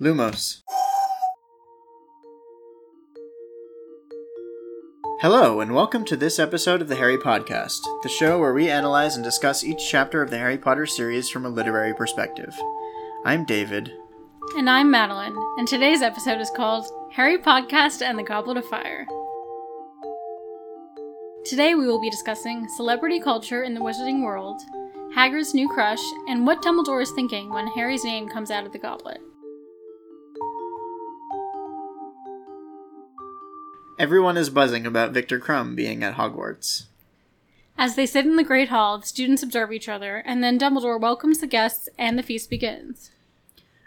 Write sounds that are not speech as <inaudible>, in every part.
Lumos. Hello, and welcome to this episode of the Harry Podcast, the show where we analyze and discuss each chapter of the Harry Potter series from a literary perspective. I'm David. And I'm Madeline, and today's episode is called Harry Podcast and the Goblet of Fire. Today we will be discussing celebrity culture in the wizarding world, Hagrid's new crush, and what Dumbledore is thinking when Harry's name comes out of the goblet. Everyone is buzzing about Viktor Krum being at Hogwarts. As they sit in the Great Hall, the students observe each other, and then Dumbledore welcomes the guests and the feast begins.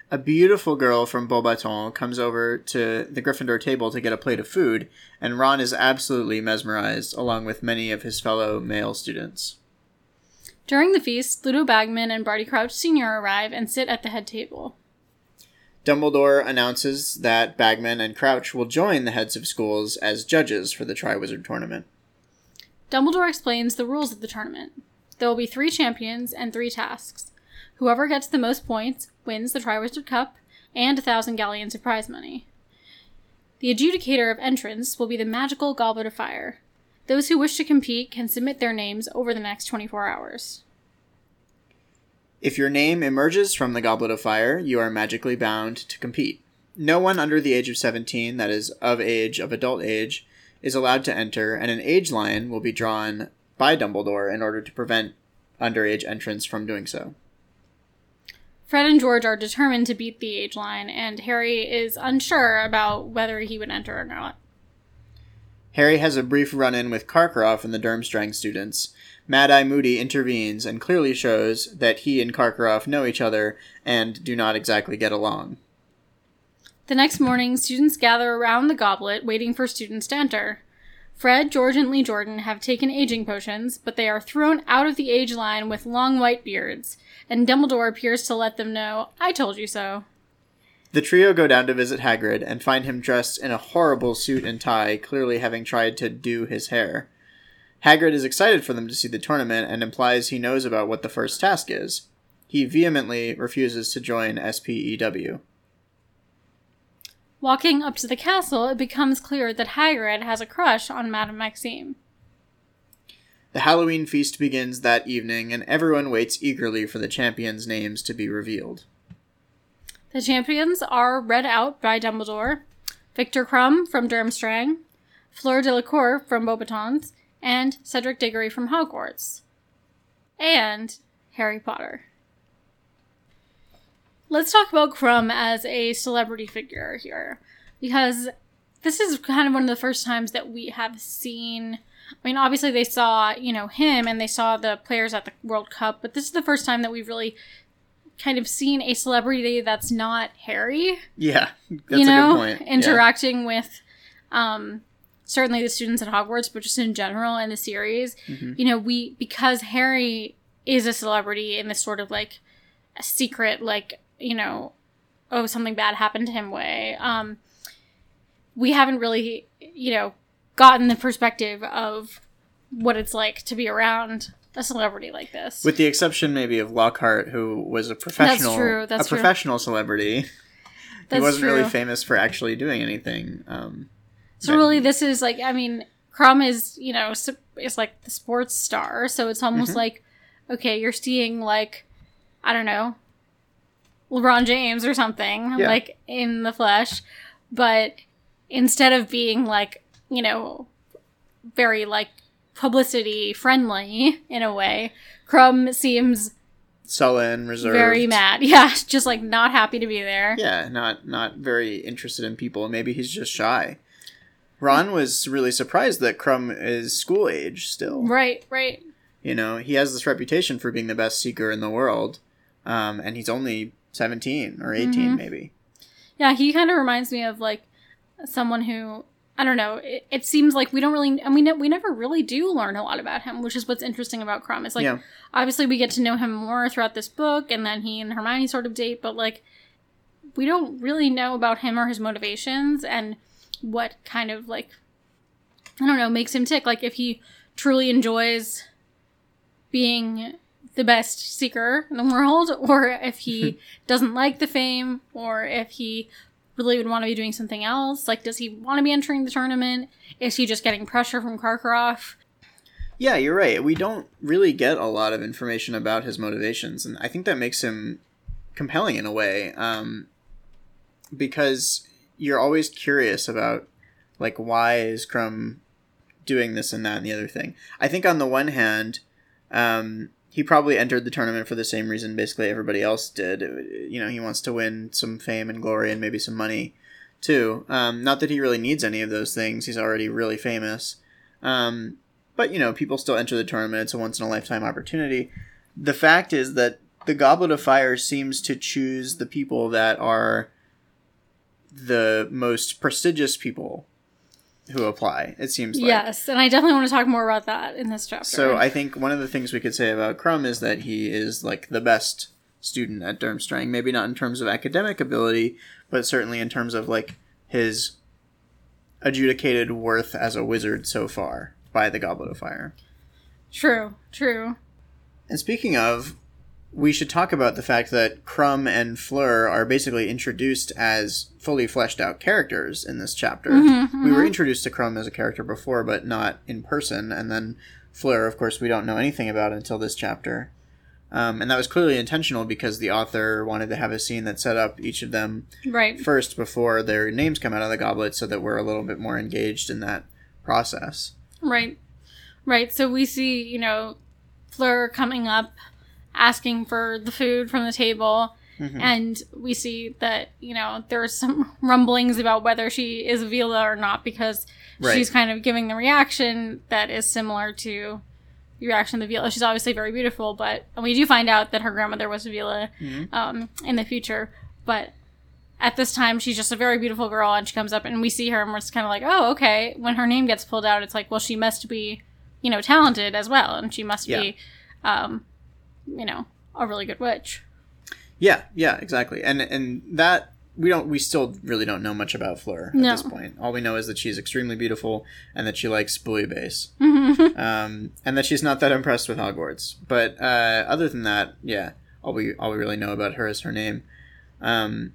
A beautiful girl from Beauxbatons comes over to the Gryffindor table to get a plate of food, and Ron is absolutely mesmerized, along with many of his fellow male students. During the feast, Ludo Bagman and Barty Crouch Sr. arrive and sit at the head table. Dumbledore announces that Bagman and Crouch will join the heads of schools as judges for the Triwizard Tournament. Dumbledore explains the rules of the tournament. There will be three champions and three tasks. Whoever gets the most points wins the Triwizard Cup and a thousand galleons of prize money. The adjudicator of entrance will be the magical Goblet of Fire. Those who wish to compete can submit their names over the next 24 hours. If your name emerges from the Goblet of Fire, you are magically bound to compete. No one under the age of 17, that is, of age, of adult age, is allowed to enter, and an age line will be drawn by Dumbledore in order to prevent underage entrants from doing so. Fred and George are determined to beat the age line, and Harry is unsure about whether he would enter or not. Harry has a brief run in with Karkaroff and the Durmstrang students. Mad Eye Moody intervenes and clearly shows that he and Karkaroff know each other and do not exactly get along. The next morning, students gather around the goblet waiting for students to enter. Fred, George, and Lee Jordan have taken aging potions, but they are thrown out of the age line with long white beards, and Dumbledore appears to let them know, I told you so. The trio go down to visit Hagrid and find him dressed in a horrible suit and tie, clearly having tried to do his hair. Hagrid is excited for them to see the tournament and implies he knows about what the first task is. He vehemently refuses to join SPEW. Walking up to the castle, it becomes clear that Hagrid has a crush on Madame Maxime. The Halloween feast begins that evening, and everyone waits eagerly for the champions' names to be revealed. The champions are read out by Dumbledore Viktor Krum from Durmstrang, Fleur Delacour from Beauxbatons, and Cedric Diggory from Hogwarts. And Harry Potter. Let's talk about Krum as a celebrity figure here. Because this is kind of one of the first times that we have seen. I mean, obviously, they saw, you know, him and they saw the players at the World Cup, but this is the first time that we've really kind of seen a celebrity that's not Harry. Yeah, that's you know, a good point. interacting with um, certainly the students at Hogwarts, but just in general in the series. Mm-hmm. You know, we because Harry is a celebrity in this sort of like a secret, like you know, oh something bad happened to him way. Um, we haven't really, you know, gotten the perspective of what it's like to be around a celebrity like this. With the exception maybe of Lockhart, who was a professional, that's true, that's a true. professional celebrity. <laughs> he wasn't really famous for actually doing anything. Um, So really, this is like I mean, Krum is you know is like the sports star, so it's almost Mm-hmm. like okay, you're seeing like I don't know LeBron James or something Yeah. like in the flesh, but instead of being like you know very like publicity friendly in a way, Krum seems sullen, reserved, very mad. <laughs> Yeah, just like not happy to be there. Yeah, not not very interested in people. Maybe he's just shy. Ron was really surprised that Krum is school age still. Right, right. You know, he has this reputation for being the best seeker in the world, um, and he's only seventeen or 18 Mm-hmm. maybe. Yeah, he kind of reminds me of like someone who I don't know. It, it seems like we don't really, and we ne- we never really do learn a lot about him, which is what's interesting about Krum. It's like Yeah. obviously we get to know him more throughout this book, and then he and Hermione sort of date, but like we don't really know about him or his motivations and what kind of like I don't know makes him tick. Like if he truly enjoys being the best seeker in the world, <laughs> or if he <laughs> doesn't like the fame, or if he really would want to be doing something else. Like, does he want to be entering the tournament? Is he just getting pressure from Karkaroff? Yeah, you're right. We don't really get a lot of information about his motivations, and I think that makes him compelling in a way, um, because you're always curious about like why is Krum doing this and that and the other thing. I think on the one hand, um, he probably entered the tournament for the same reason basically everybody else did. You know, he wants to win some fame and glory and maybe some money too. Um, not that he really needs any of those things. He's already really famous. Um, but you know, people still enter the tournament. It's a once in a lifetime opportunity. The fact is that the Goblet of Fire seems to choose the people that are the most prestigious people who apply. It seems like. Yes, and I definitely want to talk more about that in this chapter. So I think one of the things we could say about Krum is that he is like the best student at Durmstrang. Maybe not in terms of academic ability, but certainly in terms of like his adjudicated worth as a wizard so far by the Goblet of Fire. True, true. And speaking of, we should talk about the fact that Krum and Fleur are basically introduced as fully fleshed out characters in this chapter. Mm-hmm, We were introduced to Krum as a character before, but not in person, and then Fleur, of course, we don't know anything about until this chapter. Um, and that was clearly intentional because the author wanted to have a scene that set up each of them Right. first before their names come out of the goblet so that we're a little bit more engaged in that process. Right. Right. So we see, you know, Fleur coming up asking for the food from the table. Mm-hmm. And we see that, you know, there's some <laughs> rumblings about whether she is a Veela or not because Right. she's kind of giving the reaction that is similar to the reaction of the Veela. She's obviously very beautiful, but and we do find out that her grandmother was Veela Mm-hmm. um, in the future. But at this time, she's just a very beautiful girl, and she comes up, and we see her, and we're just kind of like, oh, okay. When her name gets pulled out, it's like, well, she must be, you know, talented as well, and she must Yeah. be, um, you know, a really good witch. Yeah, yeah, exactly. And and that we don't we still really don't know much about Fleur at No. this point. All we know is that she's extremely beautiful and that she likes bouillabaisse. Mm-hmm. <laughs> um, and that she's not that impressed with Hogwarts. But uh, other than that, yeah, all we all we really know about her is her name. Um,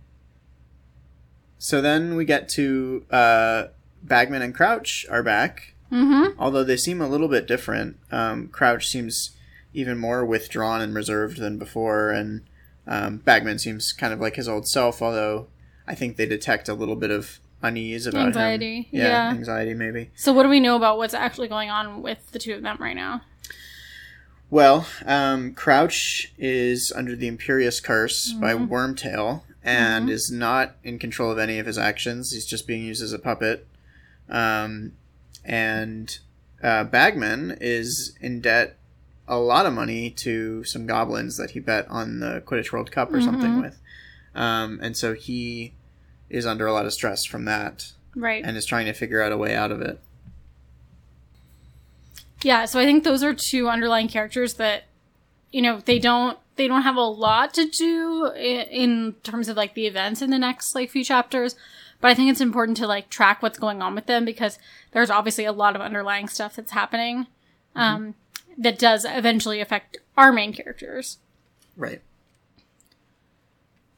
so then we get to uh, Bagman and Crouch are back, Mm-hmm. although they seem a little bit different. Um, Crouch seems even more withdrawn and reserved than before, and um, Bagman seems kind of like his old self. Although I think they detect a little bit of unease about Anxiety, him. Yeah, yeah. anxiety maybe. So, what do we know about what's actually going on with the two of them right now? Well, um, Crouch is under the Imperius Curse by Mm-hmm. Wormtail and is not in control of any of his actions. He's just being used as a puppet. Um, and uh, Bagman is in debt a lot of money to some goblins that he bet on the Quidditch World Cup or something Mm-hmm. with. Um, and so he is under a lot of stress from that Right. and is trying to figure out a way out of it. yeah so i think those are two underlying characters that you know they don't they don't have a lot to do in, in terms of like the events in the next like few chapters but i think it's important to like track what's going on with them because there's obviously a lot of underlying stuff that's happening um, that does eventually affect our main characters Right.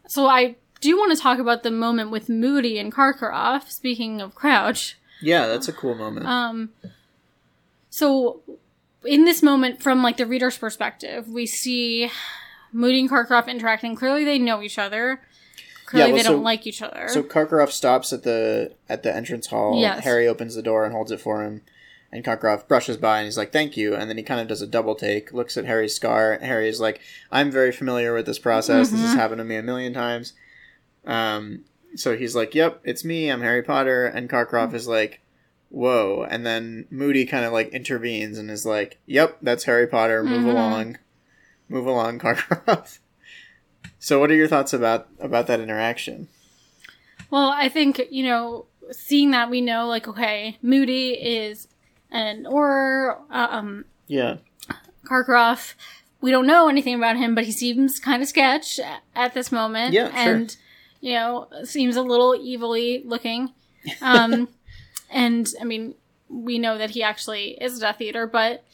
so i do want to talk about the moment with moody and karkaroff speaking of crouch Yeah, that's a cool moment. Um, so in this moment, from like the reader's perspective, we see Moody and Karkaroff interacting. Clearly, they know each other. Clearly, well, they so- don't like each other. So Karkaroff stops at the at the entrance hall. Yes. Harry opens the door and holds it for him, and Karkaroff brushes by and he's like, "Thank you." And then he kind of does a double take, looks at Harry's scar. Harry is like, "I'm very familiar with this process. This Mm-hmm. has happened to me a million times." Um, so he's like, "Yep, it's me. I'm Harry Potter." And Karkaroff is like, "Whoa!" And then Moody kind of like intervenes and is like, "Yep, that's Harry Potter. Move Mhm. along, move along, <laughs> Karkaroff." So, what are your thoughts about about that interaction? well, I think you know, seeing that we know, like, okay, Moody is an or um, Yeah. Karkaroff. We don't know anything about him, but he seems kind of sketch at this moment. Yeah, sure. and you know, seems a little evilly looking. Um, <laughs> and I mean, we know that he actually is a Death Eater, but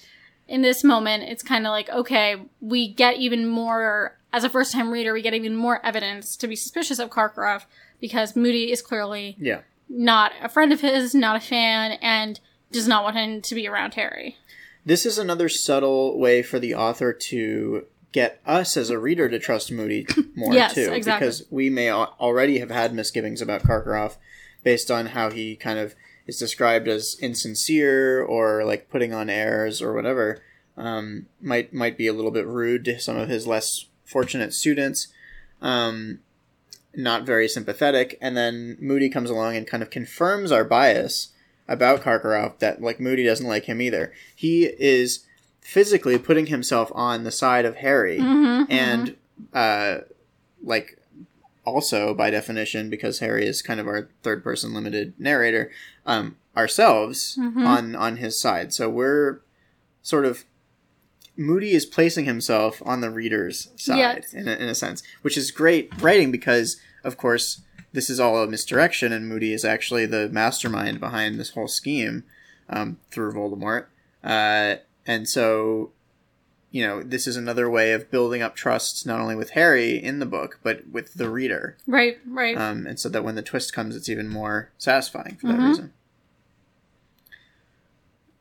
in this moment, it's kind of like, okay, we get even more, as a first time reader, we get even more evidence to be suspicious of Karkaroff because Moody is clearly Yeah. not a friend of his, not a fan, and does not want him to be around Harry. This is another subtle way for the author to get us as a reader to trust Moody <laughs> more Yes, too, exactly. because we may al- already have had misgivings about Karkaroff based on how he kind of is described as insincere or like putting on airs or whatever. Um, might might be a little bit rude to some of his less fortunate students. Um, not very sympathetic, and then Moody comes along and kind of confirms our bias about Karkaroff that like Moody doesn't like him either. He is physically putting himself on the side of Harry, Mm-hmm, and uh, like also by definition because Harry is kind of our third person limited narrator, um, ourselves Mhm. on on his side. So we're sort of Moody is placing himself on the reader's side Yes. in, a, in a sense, which is great writing because, of course, this is all a misdirection, and Moody is actually the mastermind behind this whole scheme um, through Voldemort. Uh, and so, you know, this is another way of building up trust not only with Harry in the book, but with the reader. Right, right. Um, and so that when the twist comes, it's even more satisfying for that Mhm. reason.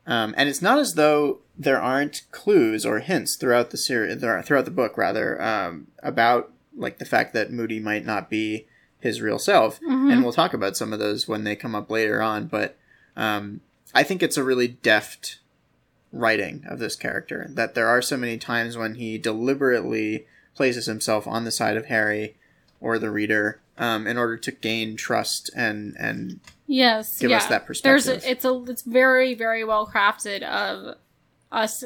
Um, and it's not as though there aren't clues or hints throughout the series, throughout the book, rather, um, about like the fact that Moody might not be his real self. Mhm. And we'll talk about some of those when they come up later on. But um, I think it's a really deft writing of this character. That there are so many times when he deliberately places himself on the side of Harry or the reader um, in order to gain trust and and yes, give yeah. us that There's perspective. a, it's a it's very very well crafted of us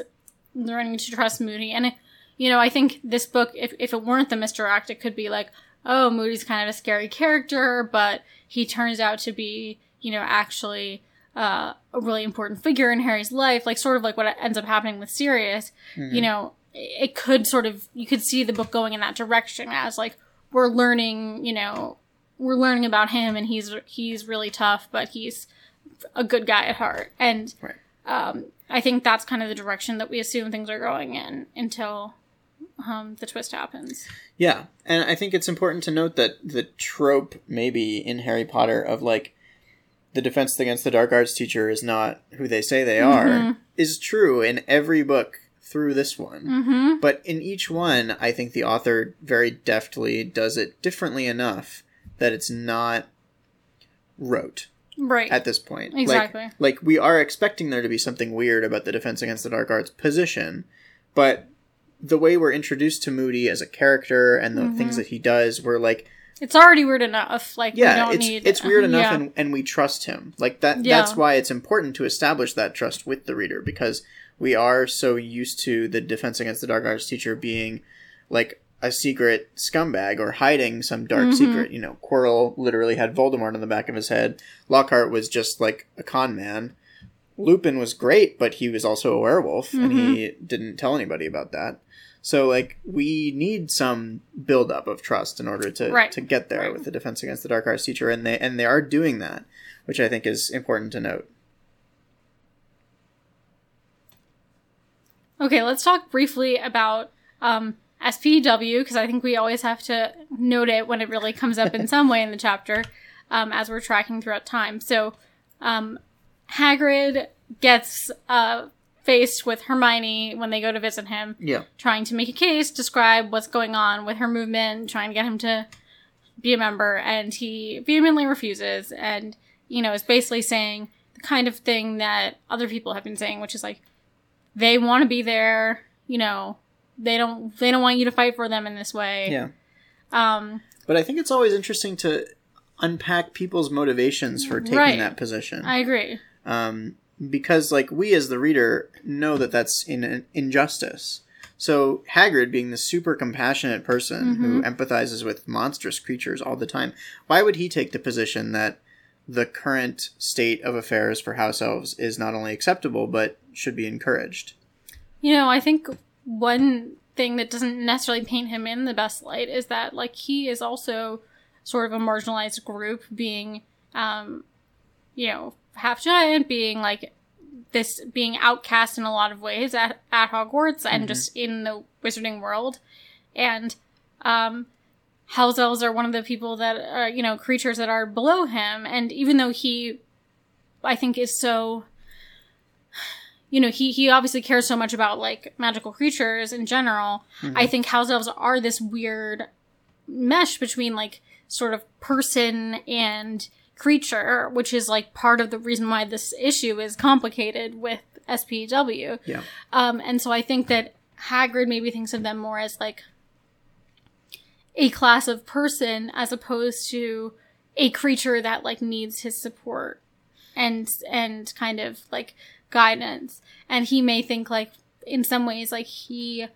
learning to trust Moody, and you know I think this book, if if it weren't the misdirect, it could be like, oh, Moody's kind of a scary character, but he turns out to be you know actually. Uh, a really important figure in Harry's life, like sort of like what ends up happening with Sirius. Mm-hmm. You know, it could sort of you could see the book going in that direction as like we're learning, you know, we're learning about him and he's he's really tough, but he's a good guy at heart. And Right. um, I think that's kind of the direction that we assume things are going in until um, the twist happens. Yeah, and I think it's important to note that the trope maybe in Harry Potter of like the defense against the dark arts teacher is not who they say they are is true in every book through this one. Mm-hmm. But in each one, I think the author very deftly does it differently enough that it's not rote Right. at this point. Like- Exactly. Like, we are expecting there to be something weird about the defense against the dark arts position, but the way we're introduced to Moody as a character and the Mm-hmm. things that he does, we're like, it's already weird enough. Like we yeah, don't it's need. it's weird <laughs> enough, Yeah. and, and we trust him. Like that. Yeah. That's why it's important to establish that trust with the reader because we are so used to the defense against the dark arts teacher being like a secret scumbag or hiding some dark Mm-hmm. secret. You know, Quirrell literally had Voldemort on the back of his head. Lockhart was just like a con man. Lupin was great, but he was also a werewolf, and he Mm-hmm. didn't tell anybody about that. So, like, we need some buildup of trust in order to Right. to get there Right. with the defense against the dark arts teacher, and they and they are doing that, which I think is important to note. Okay, let's talk briefly about um, SPW because I think we always have to note it when it really comes up in <laughs> some way in the chapter um, as we're tracking throughout time. So, um, Hagrid gets uh, faced with Hermione when they go to visit him, Yeah, trying to make a case, describe what's going on with her movement, trying to get him to be a member, and he vehemently refuses, and you know is basically saying the kind of thing that other people have been saying, which is like they want to be there, you know, they don't they don't want you to fight for them in this way. yeah. Um, But I think it's always interesting to unpack people's motivations for taking Right. that position. I agree. um, because like we as the reader know that that's in an injustice. So Hagrid, being the super compassionate person who empathizes with monstrous creatures all the time, why would he take the position that the current state of affairs for house elves is not only acceptable but should be encouraged? You know, I think one thing that doesn't necessarily paint him in the best light is that like he is also sort of a marginalized group being um you know, half giant being like this being outcast in a lot of ways at, at Hogwarts and mm-hmm. just in the wizarding world. And um, house elves are one of the people that are, you know, creatures that are below him. And even though he, I think, is so, you know, he, he obviously cares so much about like magical creatures in general. Mm-hmm. I think house elves are this weird mesh between like sort of person and creature, which is like part of the reason why this issue is complicated with SPW. Yeah. Um, and so I think that Hagrid maybe thinks of them more as like a class of person as opposed to a creature that like needs his support and and kind of like guidance. And he may think like in some ways like he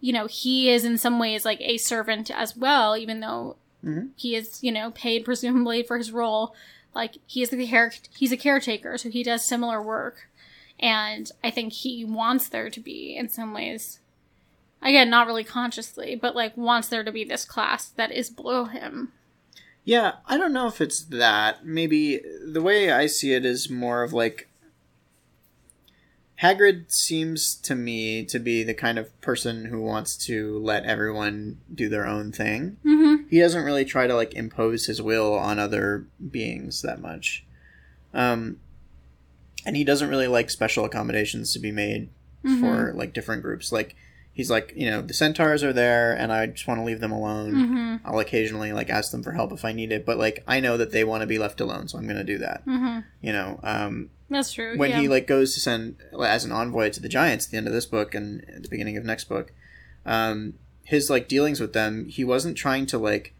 you know, he is in some ways like a servant as well, even though Mhm. he is, you know, paid presumably for his role. Like he is the care he's a caretaker, so he does similar work. And I think he wants there to be in some ways again, not really consciously, but like wants there to be this class that is below him. Yeah, I don't know if it's that. Maybe the way I see it is more of like Hagrid seems to me to be the kind of person who wants to let everyone do their own thing. Mm-hmm. He doesn't really try to like impose his will on other beings that much. Um and he doesn't really like special accommodations to be made for like different groups. Like he's like, you know, the centaurs are there and I just want to leave them alone. Mm-hmm. I'll occasionally like ask them for help if I need it, but like I know that they want to be left alone, so I'm gonna do that. Mm-hmm. You know, um, That's true. when yeah. he like goes to send as an envoy to the giants at the end of this book and at the beginning of next book, um, his like dealings with them, he wasn't trying to like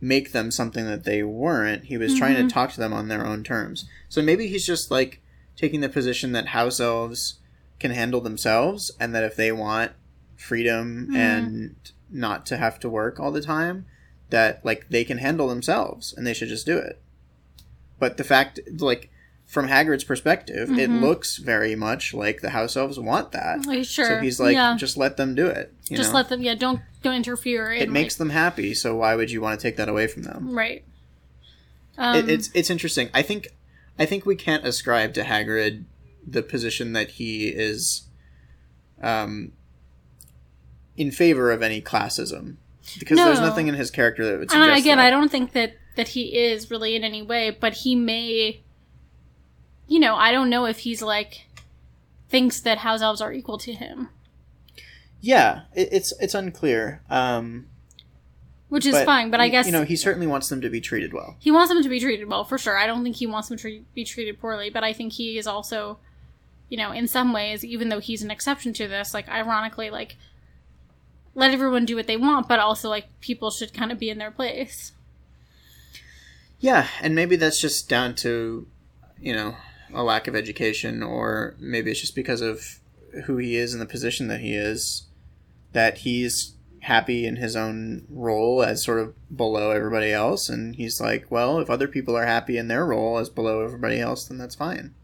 make them something that they weren't. He was trying Mm-hmm. to talk to them on their own terms. So maybe he's just like taking the position that house elves can handle themselves, and that if they want freedom Mhm. and not to have to work all the time, that like they can handle themselves and they should just do it. But the fact, like, from Hagrid's perspective, it Mhm. looks very much like the house elves want that. Like, sure. So he's like, yeah. just let them do it. You just know? let them. Yeah, don't don't interfere. it makes them happy. So why would you want to take that away from them? right. Um, it, it's it's interesting. I think I think we can't ascribe to Hagrid the position that he is um, in favor of any classism because there's nothing in his character that would and again, that. I don't think that that he is really in any way, but he may. You know, I don't know if he's like thinks that house elves are equal to him, Yeah, it, it's it's unclear. Um, which is but, fine. But I guess you know he certainly wants them to be treated well. he wants them to be treated well for sure. I don't think he wants them to tre- be treated poorly, but I think he is also, you know, in some ways, even though he's an exception to this, like ironically, like let everyone do what they want, but also like people should kind of be in their place. Yeah, and maybe that's just down to, you know, a lack of education, or maybe it's just because of who he is and the position that he is, that he's happy in his own role as sort of below everybody else, and he's like, well, if other people are happy in their role as below everybody else, then that's fine.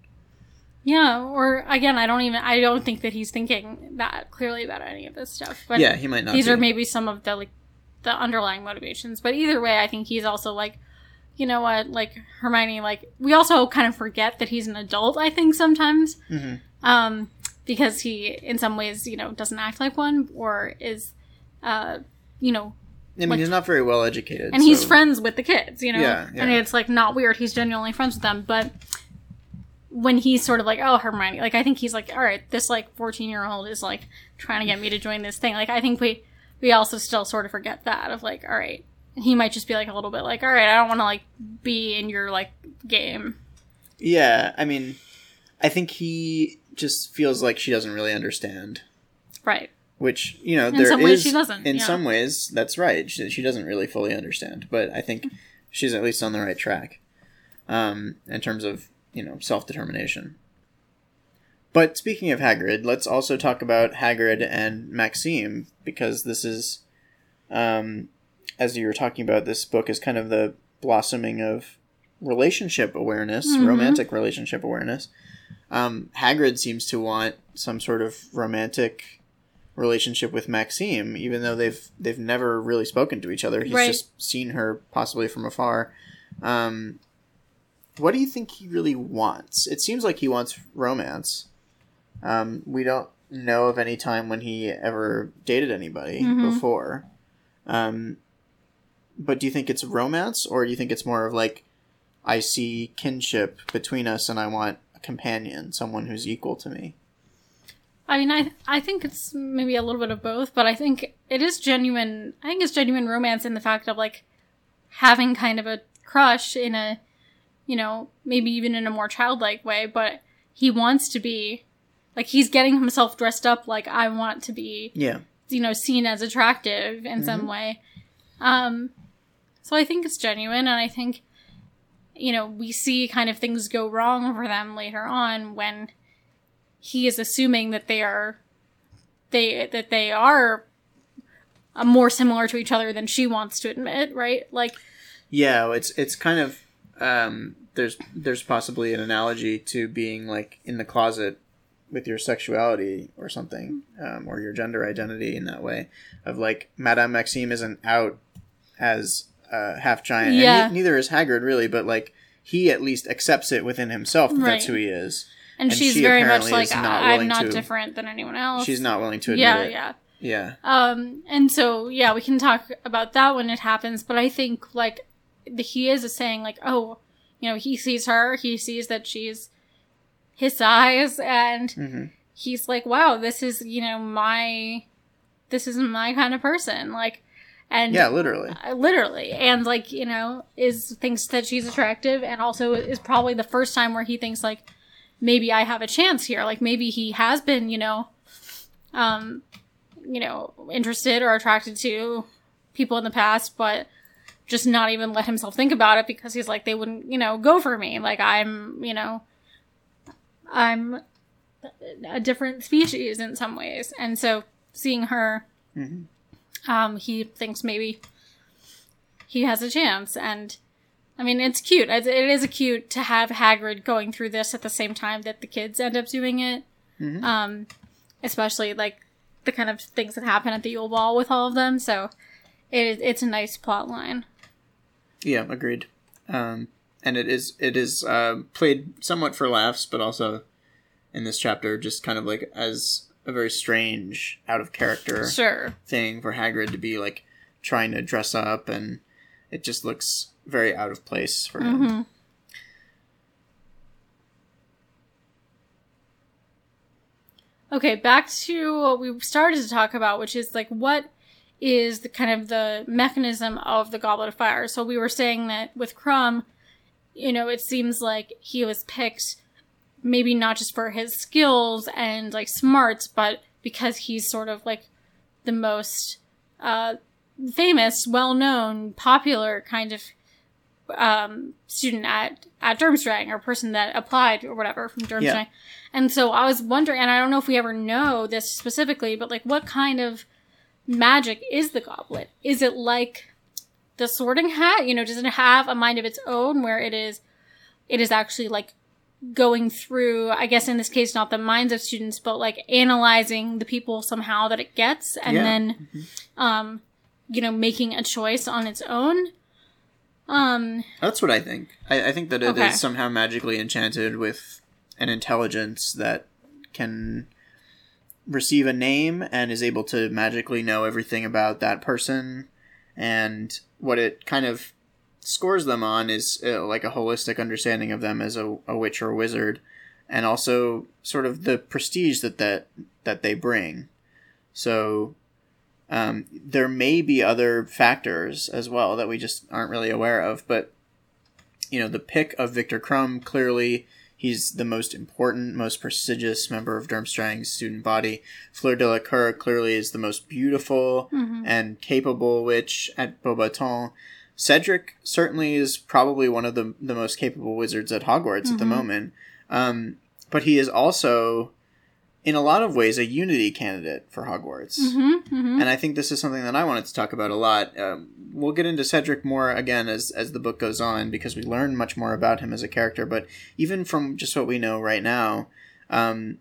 Yeah, or again, I don't even I don't think that he's thinking that clearly about any of this stuff. But yeah, he might not. these be. are maybe some of the like the underlying motivations. But either way, I think he's also like, you know what, like Hermione, like we also kind of forget that he's an adult. I think sometimes, Mhm. um, because he in some ways, you know, doesn't act like one or is, uh, you know, I mean, like- he's not very well educated, and he's friends with the kids, you know, Yeah, yeah. and it's like not weird. He's genuinely friends with them, but when he's sort of like, oh, Hermione, like I think he's like, all right, this like fourteen year old is like trying to get me to join this thing. Like I think we we also still sort of forget that of like, all right, he might just be like a little bit like, all right, I don't want to like be in your like game. Yeah, I mean, I think he just feels like she doesn't really understand. Right. Which you know, In there some ways is- she doesn't, In yeah. some ways, that's right. She, she doesn't really fully understand, but I think she's at least on the right track, um, in terms of you know self determination. But speaking of Hagrid, let's also talk about Hagrid and Maxime because this is, um, as you were talking about, this book is kind of the blossoming of relationship awareness, Mhm. romantic relationship awareness. Um, Hagrid seems to want some sort of romantic relationship with Maxime, even though they've they've never really spoken to each other. He's Right. just seen her possibly from afar. Um, what do you think he really wants? It seems like he wants romance. Um, we don't know of any time when he ever dated anybody Mhm. before. Um, but do you think it's romance, or do you think it's more of like, I see kinship between us, and I want a companion, someone who's equal to me? I mean, I I think it's maybe a little bit of both, but I think it is genuine. I think it's genuine romance in the fact of like having kind of a crush in a, you know, maybe even in a more childlike way. But he wants to be, like, he's getting himself dressed up like I want to be, Yeah. you know, seen as attractive in some way. Um, so I think it's genuine, and I think, you know, we see kind of things go wrong for them later on when he is assuming that they are they that they are more similar to each other than she wants to admit, right? Like, Yeah, it's it's kind of um, there's there's possibly an analogy to being like in the closet with your sexuality or something, um, or your gender identity in that way of like Madame Maxime isn't out as uh, half giant, Yeah. and ne- neither is Hagrid really, but like he at least accepts it within himself that that's who he is. and, And she's she very much like not I'm not to- different than anyone else. She's not willing to admit yeah, it. yeah. Yeah, Um, and so yeah, we can talk about that when it happens. But I think like the, he is saying like, oh, you know, he sees her, he sees that she's his size, and hmm he's like, wow, this is you know my, this is my kind of person, like, and yeah, literally. uh, literally, and like you know, is thinks that she's attractive, and also is probably the first time where he thinks like, maybe I have a chance here, like maybe he has been, you know, um, you know, interested or attracted to people in the past, but just not even let himself think about it because he's like, they wouldn't, you know, go for me. Like I'm, you know, I'm a different species in some ways. And so seeing her, Mhm. Um, he thinks maybe he has a chance. And I mean, it's cute. It is cute to have Hagrid going through this at the same time that the kids end up doing it. Mhm. Um, especially like the kind of things that happen at the Yule Ball with all of them. So it, it's a nice plot line. Yeah, agreed. Um, and it is it is uh, played somewhat for laughs, but also in this chapter, just kind of like as a very strange, out of character Sure. thing for Hagrid to be like trying to dress up, and it just looks very out of place for him. hmm Okay, back to what we started to talk about, which is like what is the kind of the mechanism of the Goblet of Fire. So we were saying that with Krum, you know, it seems like he was picked maybe not just for his skills and like smarts, but because he's sort of like the most uh, famous, well known, popular kind of um, student at at Durmstrang or person that applied or whatever from Durmstrang. Yeah. And so I was wondering, and I don't know if we ever know this specifically, but like, what kind of magic is the goblet? Is it like the Sorting Hat? You know, does it have a mind of its own where it is, it is actually like going through, I guess in this case, not the minds of students, but like analyzing the people somehow that it gets and Yeah. then, um, you know, making a choice on its own. Um, That's what I think. I, I think that it is Okay. somehow magically enchanted with an intelligence that can receive a name and is able to magically know everything about that person. And what it kind of scores them on is uh, like a holistic understanding of them as a, a witch or a wizard, and also sort of the prestige that that, that they bring. So um, there may be other factors as well that we just aren't really aware of, but you know, the pick of Viktor Krum clearly he's the most important, most prestigious member of Durmstrang's student body. Fleur Delacour clearly is the most beautiful mhm. and capable witch at Beauxbaton. Cedric certainly is probably one of the the most capable wizards at Hogwarts at the Mhm. moment. Um, but he is also, in a lot of ways, a Unity candidate for Hogwarts. Mhm, mhm. And I think this is something that I wanted to talk about a lot. Um, we'll get into Cedric more again as as the book goes on because we learn much more about him as a character. But even from just what we know right now, um,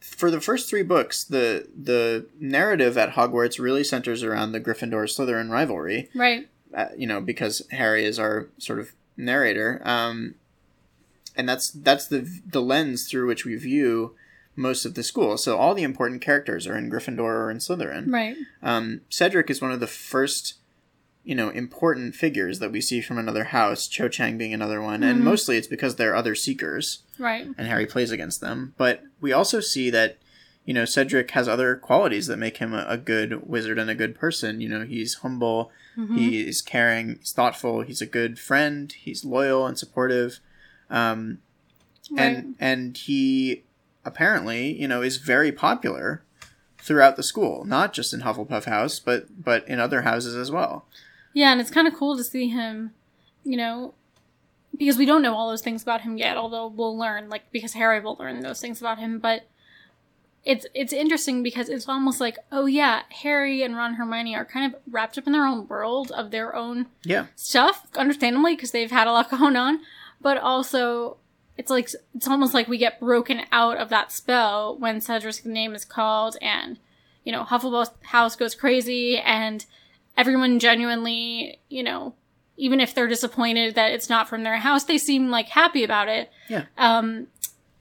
for the first three books, the the narrative at Hogwarts really centers around the Gryffindor Slytherin rivalry Right. Uh, you know, because Harry is our sort of narrator. Um, and that's that's the the lens through which we view most of the school. So all the important characters are in Gryffindor or in Slytherin. Right. Um, Cedric is one of the first, you know, important figures that we see from another house. Cho Chang being another one, and Mhm. mostly it's because they're other seekers, Right. and Harry plays against them. But we also see that, you know, Cedric has other qualities that make him a, a good wizard and a good person. You know, he's humble, Mhm. he's caring, he's thoughtful, he's a good friend, he's loyal and supportive. Um, right. and and he apparently you know is very popular throughout the school not just in hufflepuff house but but in other houses as well Yeah, and it's kind of cool to see him, you know, because we don't know all those things about him yet. Although we'll learn, like, because Harry will learn those things about him. But it's it's interesting because it's almost like, oh yeah, Harry and Ron and Hermione are kind of wrapped up in their own world of their own yeah stuff, understandably, because they've had a lot <laughs> going on. But also, it's like it's almost like we get broken out of that spell when Cedric's name is called, and you know Hufflepuff House goes crazy, and everyone genuinely, you know, even if they're disappointed that it's not from their house, they seem like happy about it. Yeah. Um,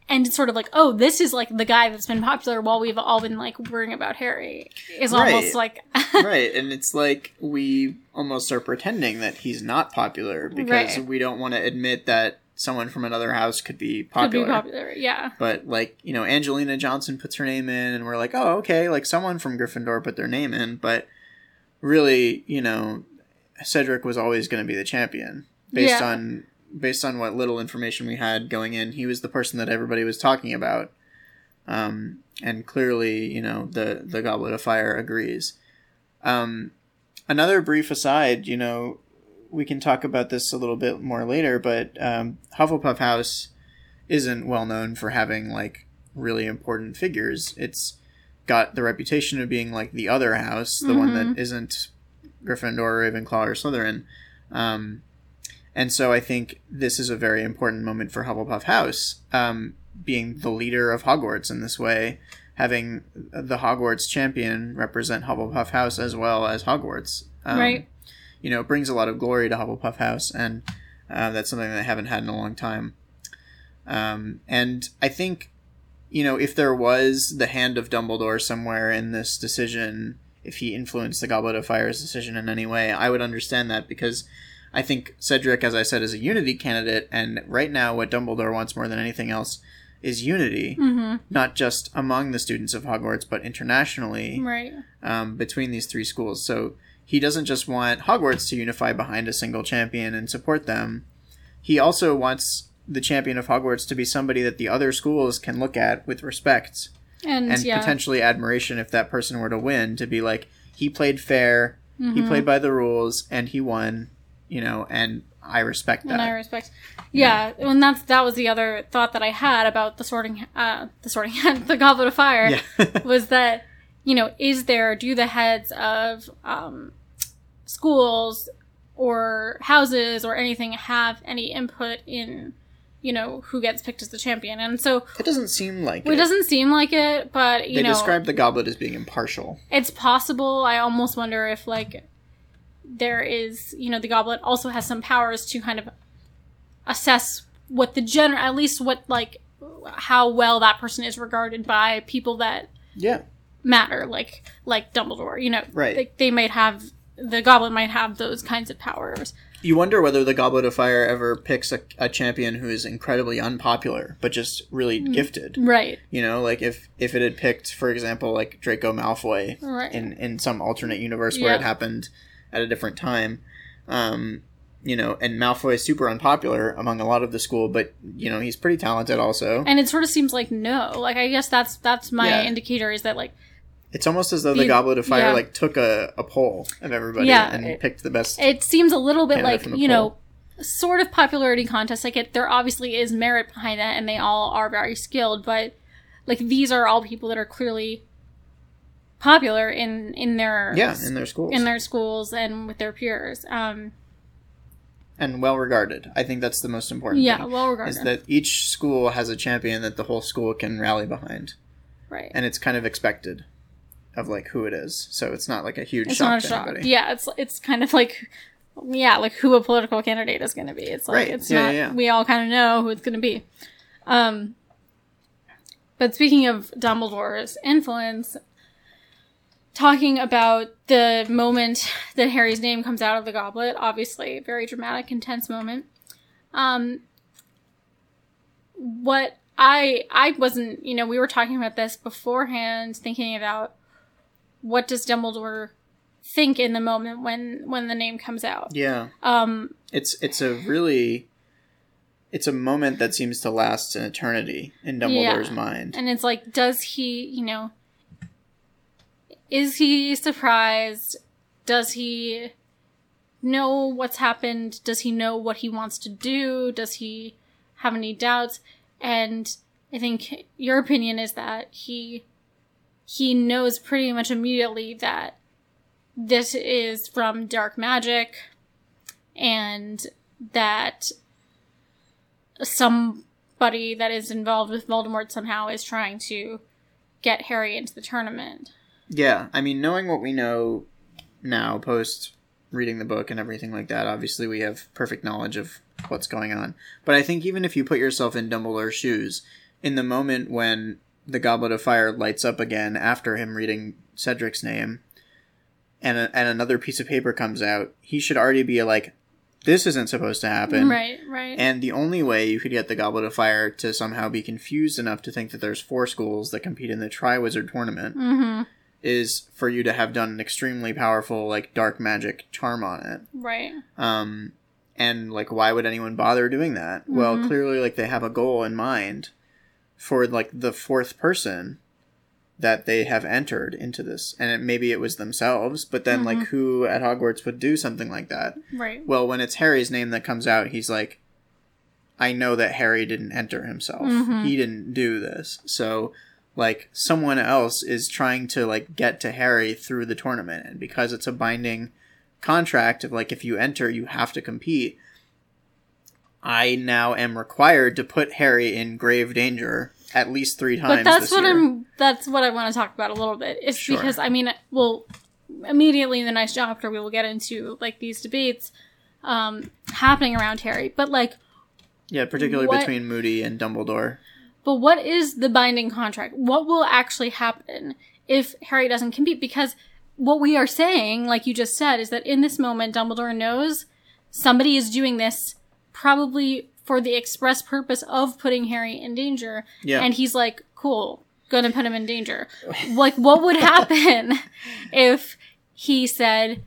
and it's sort of like, oh, this is like the guy that's been popular while we've all been like worrying about Harry. Is almost like <laughs> right and it's like we almost are pretending that he's not popular because Right. we don't want to admit that someone from another house could be popular. could be popular. Yeah. but like you know angelina johnson puts her name in and we're like oh okay like someone from gryffindor put their name in but really you know cedric was always going to be the champion based Yeah. on based on what little information we had going in he was the person that everybody was talking about um, and clearly you know the the goblet of fire agrees um, another brief aside you know we can talk about this a little bit more later but um, hufflepuff house isn't well known for having like really important figures. It's got the reputation of being like the other house, the one that isn't Gryffindor, Ravenclaw, or Slytherin. Um, and so I think this is a very important moment for Hufflepuff House, um, being the leader of Hogwarts in this way, having the Hogwarts champion represent Hufflepuff House as well as Hogwarts. Um, Right. You know, it brings a lot of glory to Hufflepuff House, and uh, that's something that I haven't had in a long time. Um, and I think, you know, if there was the hand of Dumbledore somewhere in this decision, if he influenced the Goblet of Fire's decision in any way, I would understand that because I think Cedric, as I said, is a unity candidate, and right now, what Dumbledore wants more than anything else is unity, Mm-hmm. not just among the students of Hogwarts, but internationally Right. um, between these three schools. So he doesn't just want Hogwarts to unify behind a single champion and support them. He also wants the champion of Hogwarts to be somebody that the other schools can look at with respect And, and yeah. potentially admiration if that person were to win. To be like, he played fair, he Mhm. played by the rules, and he won. You know, and I respect that. and I respect. Yeah, and that's that was the other thought that I had about the sorting, uh, the sorting <laughs> the Goblet of Fire, yeah. <laughs> was that you know, is there do the heads of um, schools or houses or anything have any input in you know who gets picked as the champion? And so it doesn't seem like it it. doesn't seem like it, but you know. they know, describe the goblet as being impartial. it's possible. I almost wonder if like there is, you know, the goblet also has some powers to kind of assess what the general, at least what like how well that person is regarded by people that Yeah. matter, like like Dumbledore. You know, Right. They, they might have the goblet might have those kinds of powers. You wonder whether the Goblet of Fire ever picks a, a champion who is incredibly unpopular, but just really Mm. gifted. Right. You know, like if if it had picked, for example, like Draco Malfoy Right. in in some alternate universe where it happened at a different time, um, you know, and Malfoy is super unpopular among a lot of the school, but you know he's pretty talented also. and it sort of seems like no. Like I guess that's that's my Yeah. indicator is that like It's almost as though the, Goblet of Fire yeah. like took a, a poll of everybody Yeah, and it- picked the best. it seems a little bit like you know sort of popularity contest like it there obviously is merit behind that and they all are very skilled but like these are all people that are clearly popular in in their yeah, in their schools in their schools and with their peers um and well regarded. I think that's the most important. yeah well is that each school has a champion that the whole school can rally behind, right and it's kind of expected of like who it is. So it's not like a huge it's shock not a to shock anybody. yeah it's it's kind of like yeah, like who a political candidate is going to be. It's like Right. it's Yeah, not. yeah. We all kind of know who it's going to be. Um, but speaking of Dumbledore's influence, talking about the moment that Harry's name comes out of the goblet, obviously very dramatic, intense moment. Um, what I I wasn't, you know, we were talking about this beforehand, thinking about what does Dumbledore think in the moment when when the name comes out. Yeah. Um, It's it's a really it's a moment that seems to last an eternity in Dumbledore's Yeah. mind. and it's like, does he, you know, is he surprised? Does he know what's happened? Does he know what he wants to do? Does he have any doubts? And I think your opinion is that he he knows pretty much immediately that this is from dark magic and that somebody that is involved with Voldemort somehow is trying to get Harry into the tournament. Yeah, I mean, knowing what we know now, post reading the book and everything like that, obviously we have perfect knowledge of what's going on. But I think even if you put yourself in Dumbledore's shoes, in the moment when the Goblet of Fire lights up again after him reading Cedric's name, and a, and another piece of paper comes out, he should already be like, "This isn't supposed to happen." right, right. And the only way you could get the Goblet of Fire to somehow be confused enough to think that there's four schools that compete in the Triwizard Tournament mm-hmm. Is for you to have done an extremely powerful like dark magic charm on it. Right. Um and like why would anyone bother doing that? Well, Mhm. clearly like they have a goal in mind for like the fourth person that they have entered into this. And it, maybe it was themselves, but then like who at Hogwarts would do something like that? Right. Well, when it's Harry's name that comes out, he's like I know that Harry didn't enter himself. Mhm. He didn't do this. So like someone else is trying to like get to Harry through the tournament and because it's a binding contract of like if you enter you have to compete I now am required to put Harry in grave danger at least 3 times But that's what year. I'm. That's what I want to talk about a little bit. Is Sure. because I mean, well, immediately in the next chapter we will get into like these debates um, happening around Harry. But like, Yeah, particularly what- between Moody and Dumbledore. But what is the binding contract? What will actually happen if Harry doesn't compete? Because what we are saying, like you just said, is that in this moment, Dumbledore knows somebody is doing this probably for the express purpose of putting Harry in danger. Yeah. And he's like, cool, gonna put him in danger. like, what would happen <laughs> if he said,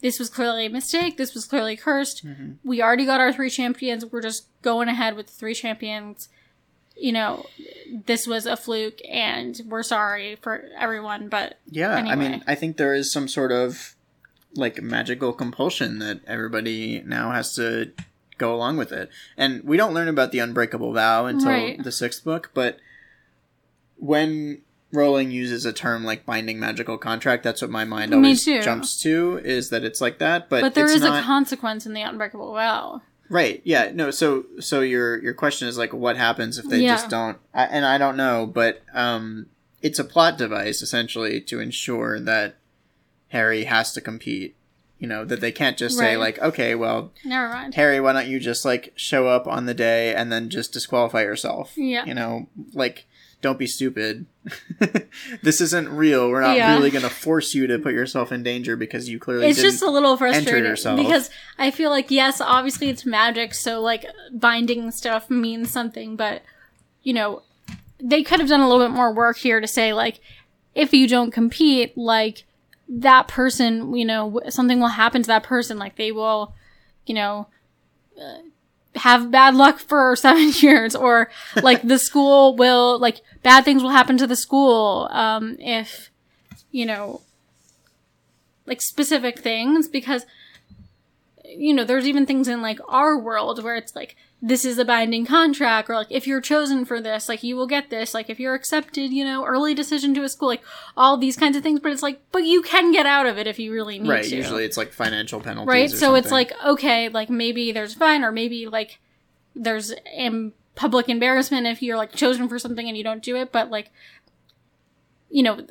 this was clearly a mistake, this was clearly cursed, Mm-hmm. we already got our three champions, we're just going ahead with the three champions. You know, this was a fluke and we're sorry for everyone, but Yeah, I mean, I think there is some sort of like magical compulsion that everybody now has to go along with it. And we don't learn about the unbreakable vow until Right. the sixth book, but when Rowling uses a term like binding magical contract, that's what my mind always jumps to is that it's like that, but but there is not a consequence in the unbreakable vow. Right. Yeah. No. So so your your question is like, what happens if they Yeah. just don't? I, and I don't know, but um, it's a plot device essentially to ensure that Harry has to compete. You know that they can't just say like, okay, well, Never mind. Harry, why don't you just like show up on the day and then just disqualify yourself? Yeah. You know, like. Don't be stupid. <laughs> this isn't real. We're not Yeah. really going to force you to put yourself in danger because you clearly It's just a little frustrating because I feel like yes, obviously it's magic, so like binding stuff means something, but you know, they could have done a little bit more work here to say like if you don't compete, like that person, you know, something will happen to that person, like they will, you know, uh, have bad luck for <laughs> seven years, or like the school will like bad things will happen to the school um, if you know like specific things because you know there's even things in like our world where it's like this is a binding contract or like if you're chosen for this like you will get this like if you're accepted you know early decision to a school like all these kinds of things but it's like but you can get out of it if you really need to. right. Usually, it's like financial penalties. right so it's like okay like maybe there's fine or maybe like there's em- public embarrassment if you're like chosen for something and you don't do it but like you know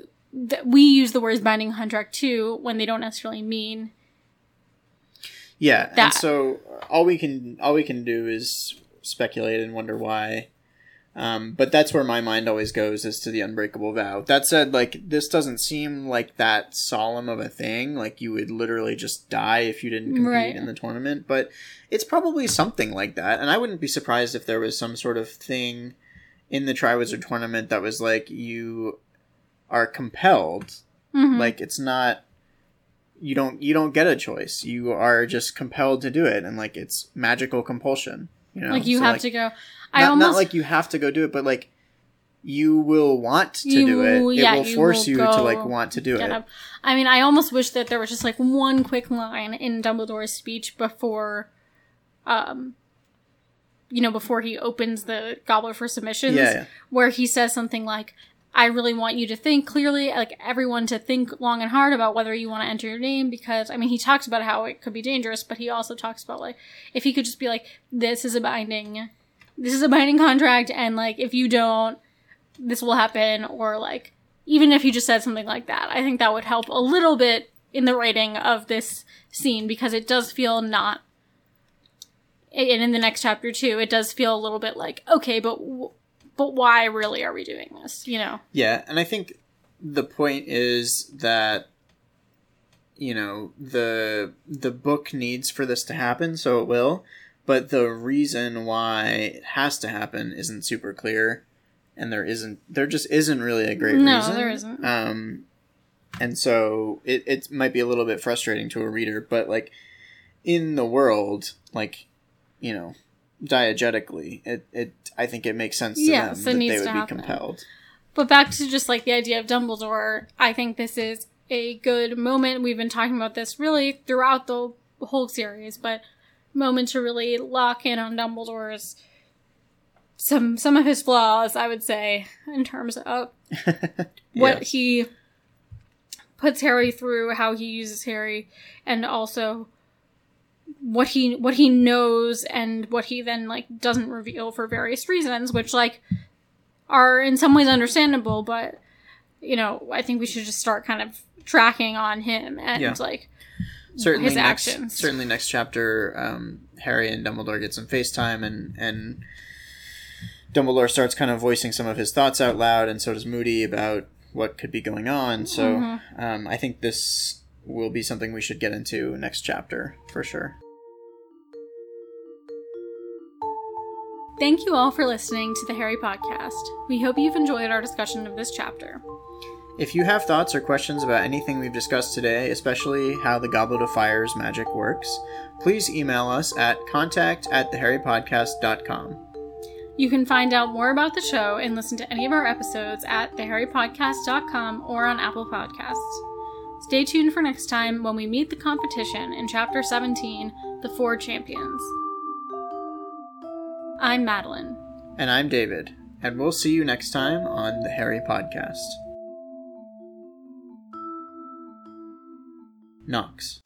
th- we use the words binding contract too when they don't necessarily mean Yeah, and so all we can all we can do is speculate and wonder why. Um, but that's where my mind always goes is to the unbreakable vow. That said, like this doesn't seem like that solemn of a thing. Like you would literally just die if you didn't compete Right. in the tournament. But it's probably something like that, and I wouldn't be surprised if there was some sort of thing in the Triwizard tournament that was like you are compelled Mhm. like it's not you don't you don't get a choice you are just compelled to do it and like it's magical compulsion you know like you So, have like, to go. not, I almost not like you have to go do it but like you will want to You- do it yeah, it will you force will you to like want to do it up. I mean, I almost wish that there was just like one quick line in Dumbledore's speech before, um, you know, before he opens the goblet for submissions, Yeah, yeah. where he says something like, "I really want you to think clearly, like everyone to think long and hard about whether you want to enter your name." Because I mean, he talks about how it could be dangerous, but he also talks about like if he could just be like, "This is a binding, this is a binding contract," and like if you don't this will happen or like even if you just said something like that i think that would help a little bit in the writing of this scene because it does feel not and in the next chapter too it does feel a little bit like okay but w- but why really are we doing this you know Yeah, and I think the point is that you know the the book needs for this to happen, so it will. But the reason why it has to happen isn't super clear, and there isn't there just isn't really a great No, reason. there isn't. Um, and so it it might be a little bit frustrating to a reader, but like in the world, like you know, diegetically, it it I think it makes sense to Yes, them that they would be happen. compelled. But back to just like the idea of Dumbledore, I think this is a good moment. We've been talking about this really throughout the whole series, but moment to really lock in on Dumbledore's some some of his flaws, I would say, in terms of <laughs> what he puts Harry through, how he uses Harry, and also what he what he knows and what he then like doesn't reveal for various reasons, which like are in some ways understandable, but you know, I think we should just start kind of tracking on him and Yeah. like certainly his next, actions. Certainly next chapter, um, Harry and Dumbledore get some FaceTime and and Dumbledore starts kind of voicing some of his thoughts out loud, and so does Moody about what could be going on. So Mm-hmm. um, I think this will be something we should get into next chapter for sure. Thank you all for listening to the Harry podcast. We hope you've enjoyed our discussion of this chapter. If you have thoughts or questions about anything we've discussed today, especially how the Goblet of Fire's magic works, please email us at contact at theharrypodcast.com. You can find out more about the show and listen to any of our episodes at theharrypodcast.com or on Apple Podcasts. Stay tuned for next time when we meet the competition in Chapter 17 The Four Champions. I'm Madeline. And I'm David, and we'll see you next time on the Harry Podcast. Nox.